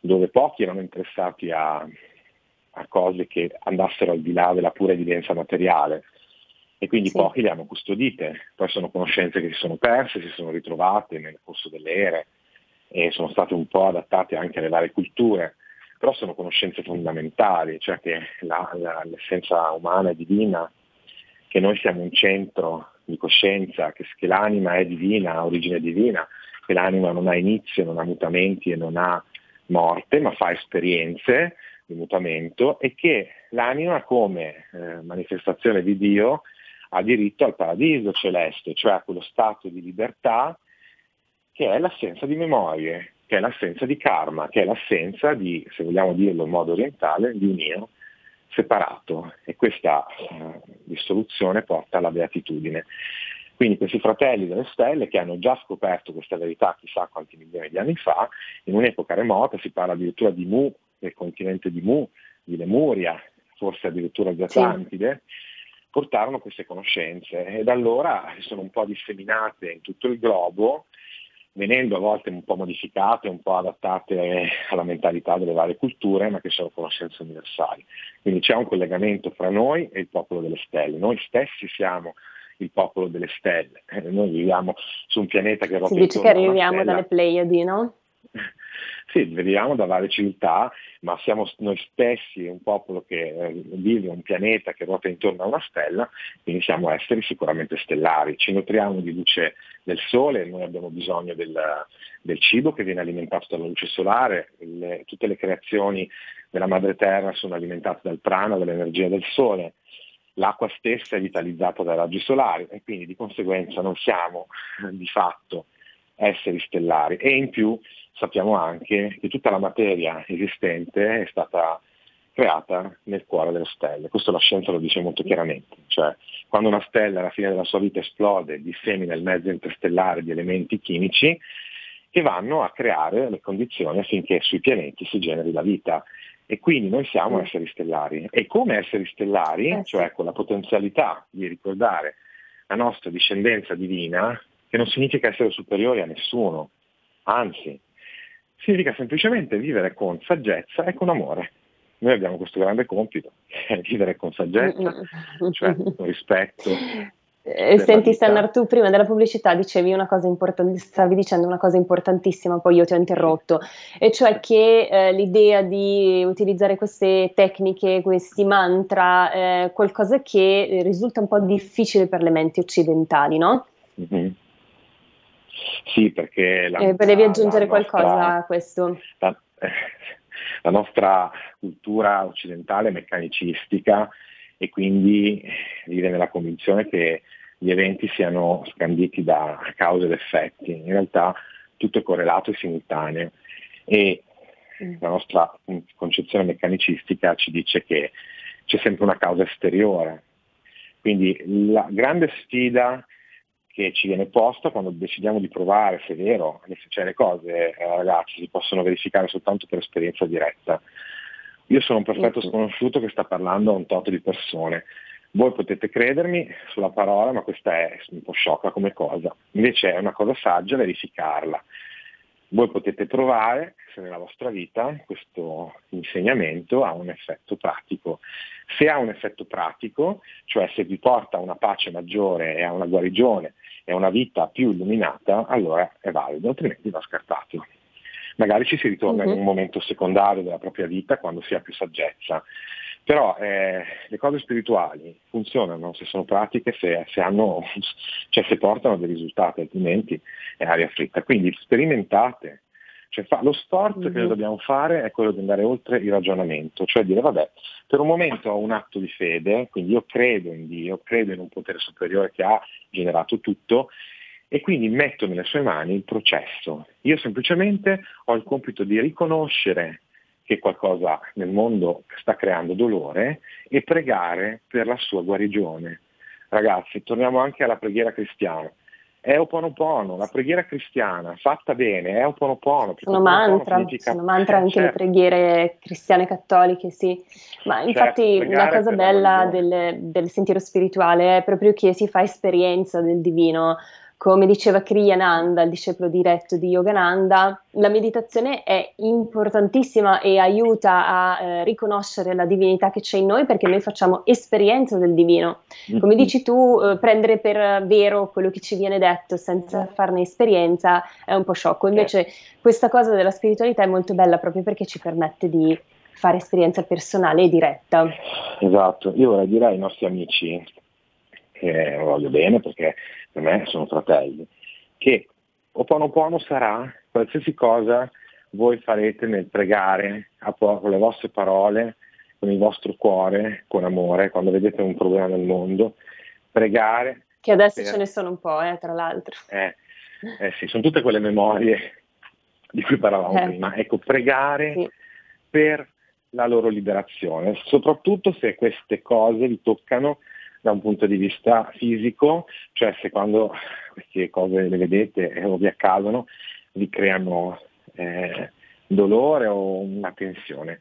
dove pochi erano interessati a, a cose che andassero al di là della pura evidenza materiale e quindi sì. pochi le hanno custodite. Poi sono conoscenze che si sono perse, si sono ritrovate nel corso delle ere e sono state un po' adattate anche alle varie culture, però sono conoscenze fondamentali, cioè che la, la, l'essenza umana è divina, che noi siamo un centro di coscienza, che, che l'anima è divina, ha origine divina, che l'anima non ha inizio, non ha mutamenti e non ha morte, ma fa esperienze di mutamento e che l'anima come eh, manifestazione di Dio ha diritto al paradiso celeste, cioè a quello stato di libertà che è l'assenza di memorie, che è l'assenza di karma, che è l'assenza di, se vogliamo dirlo in modo orientale, di un io separato e questa eh, dissoluzione porta alla beatitudine. Quindi questi fratelli delle stelle che hanno già scoperto questa verità chissà quanti milioni di anni fa, in un'epoca remota si parla addirittura di Mu, del continente di Mu, di Lemuria, forse addirittura di Atlantide, sì portarono queste conoscenze e da allora si sono un po' disseminate in tutto il globo, venendo a volte un po' modificate, un po' adattate alla mentalità delle varie culture, ma che sono conoscenze universali. Quindi c'è un collegamento fra noi e il popolo delle stelle. Noi stessi siamo il popolo delle stelle. Eh, noi viviamo su un pianeta che ruota Si dice che arriviamo dalle Pleiadi, no? Sì, veniamo da varie civiltà, ma siamo noi stessi un popolo che eh, vive un pianeta che ruota intorno a una stella, quindi siamo esseri sicuramente stellari. Ci nutriamo di luce del sole, noi abbiamo bisogno del, del cibo che viene alimentato dalla luce solare, le, tutte le creazioni della madre terra sono alimentate dal prana, dall'energia del sole l'acqua stessa è vitalizzata dai raggi solari e quindi di conseguenza non siamo di fatto esseri stellari e in più sappiamo anche che tutta la materia esistente è stata creata nel cuore delle stelle. Questo la scienza lo dice molto chiaramente, cioè quando una stella alla fine della sua vita esplode, dissemina il mezzo interstellare di elementi chimici che vanno a creare le condizioni affinché sui pianeti si generi la vita. E quindi noi siamo mm. esseri stellari. E come esseri stellari, eh, cioè con la potenzialità di ricordare la nostra discendenza divina, che non significa essere superiori a nessuno, anzi, significa semplicemente vivere con saggezza e con amore. Noi abbiamo questo grande compito, vivere con saggezza, cioè con rispetto Eh, senti Stannar, tu prima della pubblicità dicevi una cosa importante, stavi dicendo una cosa importantissima, poi io ti ho interrotto, e cioè che eh, l'idea di utilizzare queste tecniche, questi mantra, è eh, qualcosa che risulta un po' difficile per le menti occidentali, no? Mm-hmm. Sì, perché... La, eh, volevi aggiungere nostra, qualcosa a questo? La, la nostra cultura occidentale è meccanicistica e quindi vive nella convinzione che gli eventi siano scanditi da cause ed effetti. In realtà tutto è correlato e simultaneo e mm. la nostra concezione meccanicistica ci dice che c'è sempre una causa esteriore. Quindi la grande sfida che ci viene posta quando decidiamo di provare se è vero, cioè le cose eh, ragazzi si possono verificare soltanto per esperienza diretta. Io sono un perfetto sconosciuto che sta parlando a un tot di persone. Voi potete credermi sulla parola, ma questa è un po' sciocca come cosa. Invece è una cosa saggia verificarla. Voi potete provare se nella vostra vita questo insegnamento ha un effetto pratico. Se ha un effetto pratico, cioè se vi porta a una pace maggiore e a una guarigione e a una vita più illuminata, allora è valido, altrimenti va scartato. Magari ci si ritorna uh-huh. in un mhm. momento secondario della propria vita quando si ha più saggezza. Però eh, le cose spirituali funzionano se sono pratiche, se, se, hanno, cioè se portano dei risultati, altrimenti è aria fritta. Quindi sperimentate, cioè, fa, lo sforzo mm-hmm. che noi dobbiamo fare è quello di andare oltre il ragionamento, cioè dire vabbè, per un momento ho un atto di fede, quindi io credo in Dio, credo in un potere superiore che ha generato tutto e quindi metto nelle sue mani il processo. Io semplicemente ho il compito di riconoscere che qualcosa nel mondo sta creando dolore e pregare per la sua guarigione. Ragazzi, torniamo anche alla preghiera cristiana è Oponopono, la preghiera cristiana fatta bene, è Oponopono. Sono mantra, significa... sono mantra anche certo. le preghiere cristiane cattoliche, sì. Ma certo, infatti una cosa bella del, del, sentiero spirituale è proprio che si fa esperienza del divino, come diceva Kriyananda, il discepolo diretto di Yogananda, la meditazione è importantissima e aiuta a eh, riconoscere la divinità che c'è in noi perché noi facciamo esperienza del divino. Come mm-hmm. dici tu, eh, prendere per vero quello che ci viene detto senza farne esperienza è un po' sciocco. Invece questa cosa della spiritualità è molto bella proprio perché ci permette di fare esperienza personale e diretta. Esatto, io vorrei dire ai nostri amici che lo voglio bene perché per me sono fratelli, che Oponopono sarà qualsiasi cosa voi farete nel pregare con le vostre parole, con il vostro cuore, con amore, quando vedete un problema nel mondo, pregare. Che adesso per... ce ne sono un po', eh, tra l'altro. Eh, eh, sì, sono tutte quelle memorie di cui parlavamo eh. prima. Ecco, pregare sì. per la loro liberazione, soprattutto se queste cose vi toccano da un punto di vista fisico, cioè se quando queste cose le vedete o vi accadono vi creano eh, dolore o una tensione.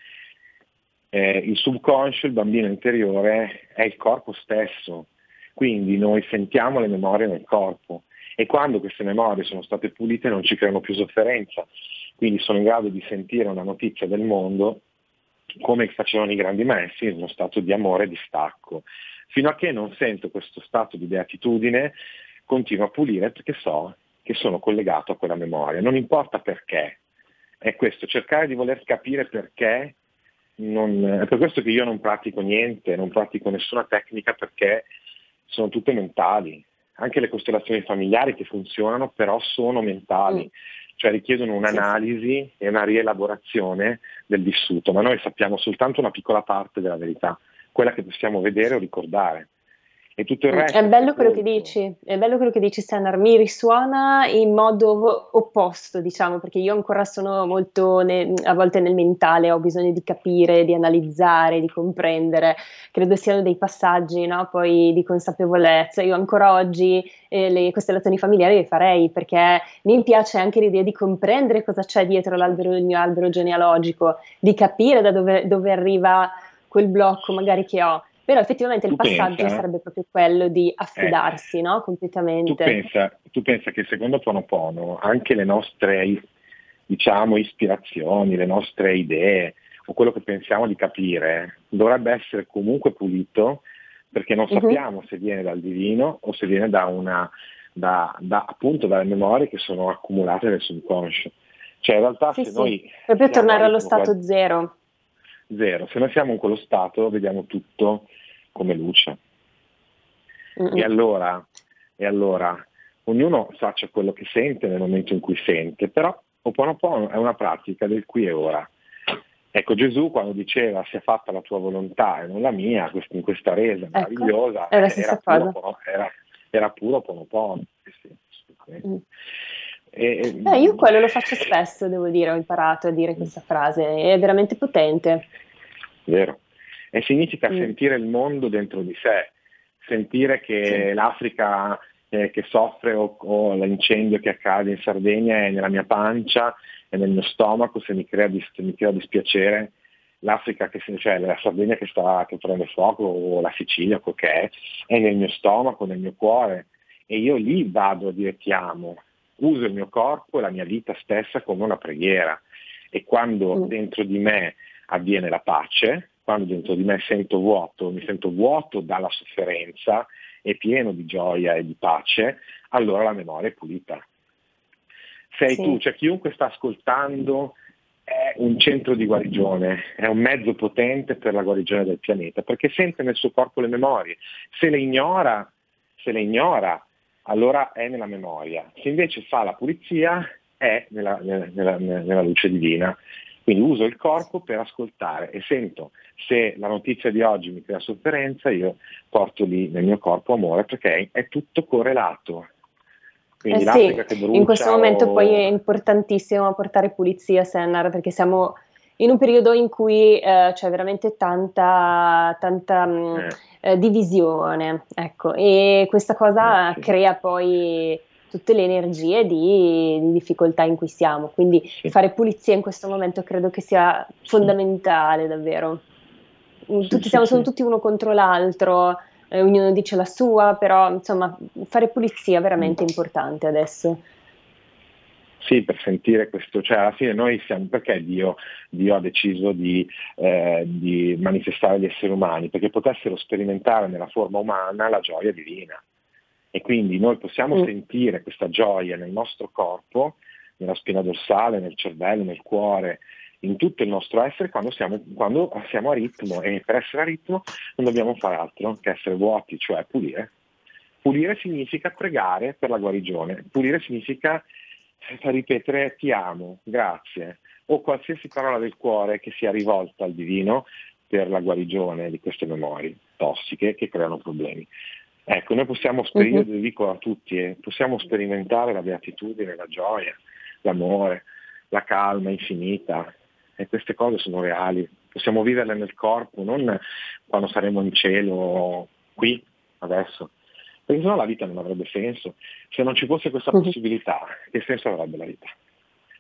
Eh, il subconscio, il bambino interiore, è il corpo stesso, quindi noi sentiamo le memorie nel corpo e quando queste memorie sono state pulite non ci creano più sofferenza, quindi sono in grado di sentire una notizia del mondo come facevano i grandi maestri in uno stato di amore e di stacco. Fino a che non sento questo stato di beatitudine, continuo a pulire perché so che sono collegato a quella memoria. Non importa perché. È questo, cercare di voler capire perché. Non, è per questo che io non pratico niente, non pratico nessuna tecnica perché sono tutte mentali. Anche le costellazioni familiari che funzionano però sono mentali. Mm cioè richiedono un'analisi e una rielaborazione del vissuto, ma noi sappiamo soltanto una piccola parte della verità quella che possiamo vedere o ricordare. E tutto il mm, resto. È bello quello che dici, è bello quello che dici, Sanar. Mi risuona in modo opposto, diciamo, perché io ancora sono molto ne, a volte nel mentale, ho bisogno di capire, di analizzare, di comprendere. Credo siano dei passaggi, no? Poi di consapevolezza. Io ancora oggi eh, le costellazioni familiari le farei perché mi piace anche l'idea di comprendere cosa c'è dietro l'albero del mio albero genealogico, di capire da dove, dove arriva quel blocco magari che ho. Però effettivamente tu il passaggio pensa, sarebbe proprio quello di affidarsi eh, no? completamente. Tu pensa, tu pensa che secondo Ponopono anche le nostre diciamo, ispirazioni, le nostre idee o quello che pensiamo di capire dovrebbe essere comunque pulito perché non uh-huh. sappiamo se viene dal divino o se viene da una, da, da, appunto dalle memorie che sono accumulate nel subconscio. Cioè in realtà sì, se sì. noi... Proprio tornare allo stato quel... zero. Zero, se noi siamo in quello stato vediamo tutto come luce. Uh-uh. E, allora, e allora ognuno faccia quello che sente nel momento in cui sente, però Oponopono è una pratica del qui e ora. Ecco, Gesù quando diceva sia fatta la tua volontà e non la mia, in questa resa ecco, meravigliosa, era, era, puro, era, era puro Ponopono. Sì, mm. E, eh, io quello lo faccio spesso, devo dire, ho imparato a dire questa frase, è veramente potente. Vero. E significa mm. sentire il mondo dentro di sé, sentire che sì. l'Africa eh, che soffre o, o, l'incendio che accade in Sardegna è nella mia pancia, è nel mio stomaco, se mi crea, dis- mi crea dispiacere, l'Africa, che, cioè la Sardegna che, sta, che prende fuoco o la Sicilia, quel che è, è nel mio stomaco, nel mio cuore e io lì vado a dire ti amo, uso il mio corpo e la mia vita stessa come una preghiera e quando mm. dentro di me avviene la pace, quando dentro di me sento vuoto, mi sento vuoto dalla sofferenza e pieno di gioia e di pace, allora la memoria è pulita. Sei sì. tu, cioè chiunque sta ascoltando è un centro di guarigione, è un mezzo potente per la guarigione del pianeta, perché sente nel suo corpo le memorie. Se le ignora, se le ignora, allora è nella memoria. Se invece fa la pulizia, è nella, nella, nella luce divina. Quindi uso il corpo per ascoltare e sento se la notizia di oggi mi crea sofferenza, io porto lì nel mio corpo amore perché è, tutto correlato. Quindi eh sì, brucia, in questo momento o... poi è importantissimo portare pulizia Sennar perché siamo in un periodo in cui eh, c'è veramente tanta, tanta mm, eh. Eh, divisione, ecco, e questa cosa eh, sì. crea poi tutte le energie di, di, difficoltà in cui siamo. Quindi sì. fare pulizia in questo momento credo che sia fondamentale davvero. Tutti sì, siamo, sono tutti uno contro l'altro, eh, ognuno dice la sua, però insomma fare pulizia è veramente mm. importante adesso. Sì, per sentire questo, cioè alla fine noi siamo, perché Dio, Dio ha deciso di, eh, di manifestare gli esseri umani? Perché potessero sperimentare nella forma umana la gioia divina. E quindi noi possiamo mm. sentire questa gioia nel nostro corpo, nella spina dorsale, nel cervello, nel cuore, in tutto il nostro essere quando siamo, quando siamo a ritmo e per essere a ritmo non dobbiamo fare altro che essere vuoti, cioè pulire. Pulire significa pregare per la guarigione, pulire significa ripetere ti amo, grazie, o qualsiasi parola del cuore che sia rivolta al divino per la guarigione di queste memorie tossiche che creano problemi. Ecco, noi possiamo, io uh-huh. dico a tutti, eh, possiamo sperimentare la beatitudine, la gioia, l'amore, la calma infinita e queste cose sono reali. Possiamo viverle nel corpo, non quando saremo in cielo qui, adesso. Perché sennò la vita non avrebbe senso. Se non ci fosse questa uh-huh. possibilità, che senso avrebbe la vita?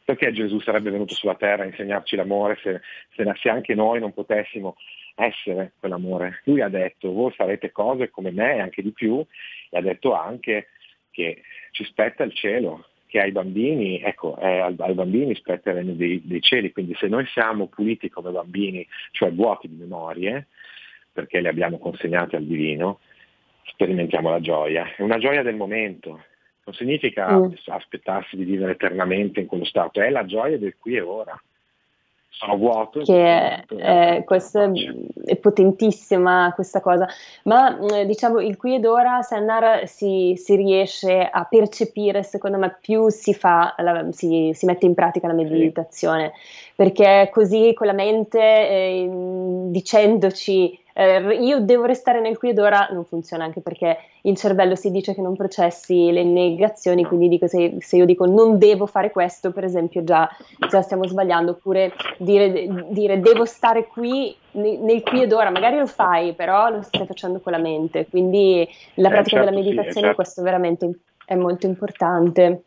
Perché Gesù sarebbe venuto sulla terra a insegnarci l'amore se, se, se anche noi non potessimo essere quell'amore. Lui ha detto voi farete cose come me e anche di più e ha detto anche che ci spetta il cielo, che ai bambini, ecco, eh, ai bambini spetta il regno dei, dei, cieli, quindi se noi siamo puliti come bambini, cioè vuoti di memorie, perché le abbiamo consegnate al divino, sperimentiamo la gioia. È una gioia del momento, non significa mm. aspettarsi di vivere eternamente in quello stato, è la gioia del qui e ora sono vuoto. Che è, è, questa è potentissima questa cosa, ma eh, diciamo il qui ed ora Sennar si, si, riesce a percepire, secondo me, più si fa, la, si, si, mette in pratica la meditazione, sì. Perché così con la mente eh, dicendoci eh, io devo restare nel qui ed ora non funziona anche perché il cervello si dice che non processi le negazioni, quindi dico, se, se, io dico non devo fare questo, per esempio, già, già stiamo sbagliando, oppure dire, dire, devo stare qui nel, qui ed ora, magari lo fai, però lo stai facendo con la mente, quindi la eh, pratica certo, della meditazione sì, certo. questo veramente è molto importante.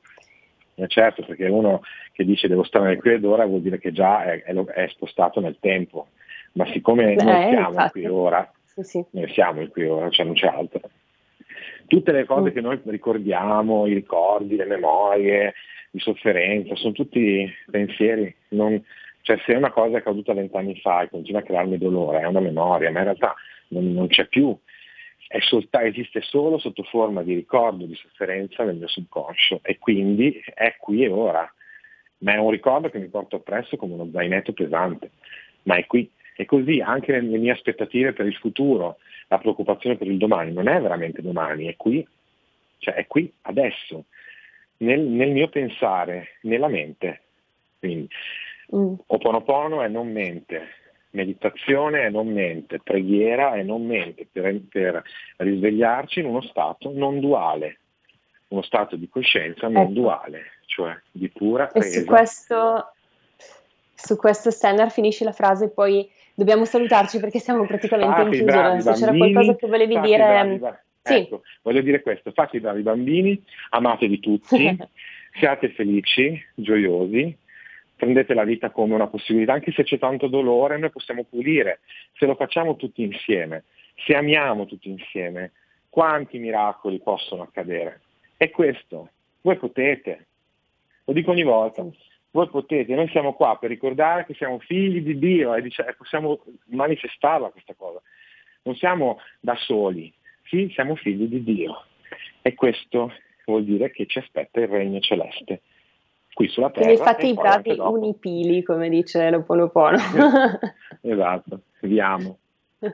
Eh certo, perché uno che dice devo stare nel qui ed ora vuol dire che già è, è, è spostato nel tempo ma siccome Beh, noi siamo infatti. qui ora, sì, sì. noi siamo qui ora, cioè non c'è altro. Tutte le cose mm. che noi ricordiamo, i ricordi, le memorie di sofferenza, sono tutti pensieri. Non, cioè se una cosa è accaduta vent'anni fa e continua a crearmi dolore, è una memoria, ma in realtà non, non c'è più. solta- esiste solo sotto forma di ricordo di sofferenza nel mio subconscio e quindi è qui e ora. Ma è un ricordo che mi porto appresso come uno zainetto pesante, ma è qui. E così anche le mie aspettative per il futuro, la preoccupazione per il domani, non è veramente domani, è qui, cioè è qui adesso, nel, nel mio pensare, nella mente. Quindi mm. Oponopono è non mente, meditazione è non mente, preghiera è non mente, per, per risvegliarci in uno stato non duale, uno stato di coscienza non ecco. duale, cioè di pura presa. E su questo, su questo Stenner finisce la frase poi dobbiamo salutarci perché siamo praticamente fate in chiusura. Se c'era qualcosa che volevi dire... Bravi, sì. Ecco, voglio dire questo, fate i bravi bambini, amatevi tutti, siate felici, gioiosi, prendete la vita come una possibilità, anche se c'è tanto dolore, noi possiamo pulire, se lo facciamo tutti insieme, se amiamo tutti insieme, quanti miracoli possono accadere? È questo, voi potete, lo dico ogni volta, voi potete, noi siamo qua per ricordare che siamo figli di Dio e possiamo manifestarla questa cosa. Non siamo da soli, sì, siamo figli di Dio. E questo vuol dire che ci aspetta il regno celeste qui sulla Terra. Quindi fate i bravi unipili, come dice Loponopono. esatto, vi amo.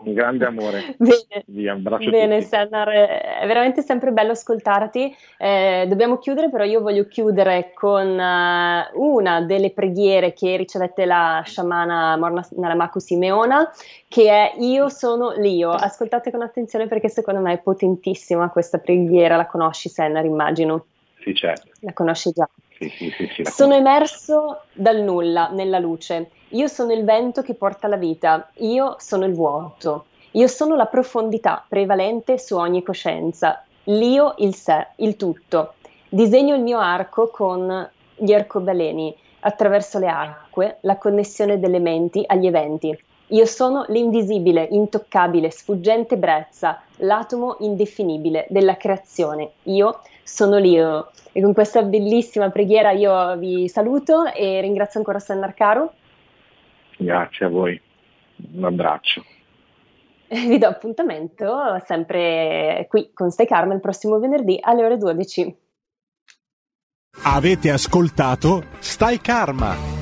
Un grande amore. Bene, Vi abbraccio bene Sennar, è veramente sempre bello ascoltarti. Eh, dobbiamo chiudere, però io voglio chiudere con uh, una delle preghiere che ricevette la sciamana Morna Nalamaku Simeona, che è Io sono l'io. Ascoltate con attenzione perché secondo me è potentissima questa preghiera. La conosci Sennar, immagino? Sì, certo. La conosci già. Sì, sì, sì, sono emerso dal nulla, nella luce. Io sono il vento che porta la vita. Io sono il vuoto. Io sono la profondità prevalente su ogni coscienza. L'io, il sé, il tutto. Disegno il mio arco con gli arcobaleni attraverso le acque, la connessione delle menti agli eventi. Io sono l'invisibile, intoccabile, sfuggente brezza, l'atomo indefinibile della creazione. Io sono l'io. E con questa bellissima preghiera io vi saluto e ringrazio ancora Sennar Caro. Grazie a voi, un abbraccio. Vi do appuntamento sempre qui con Stai Karma il prossimo venerdì alle ore 12. Avete ascoltato Stai Karma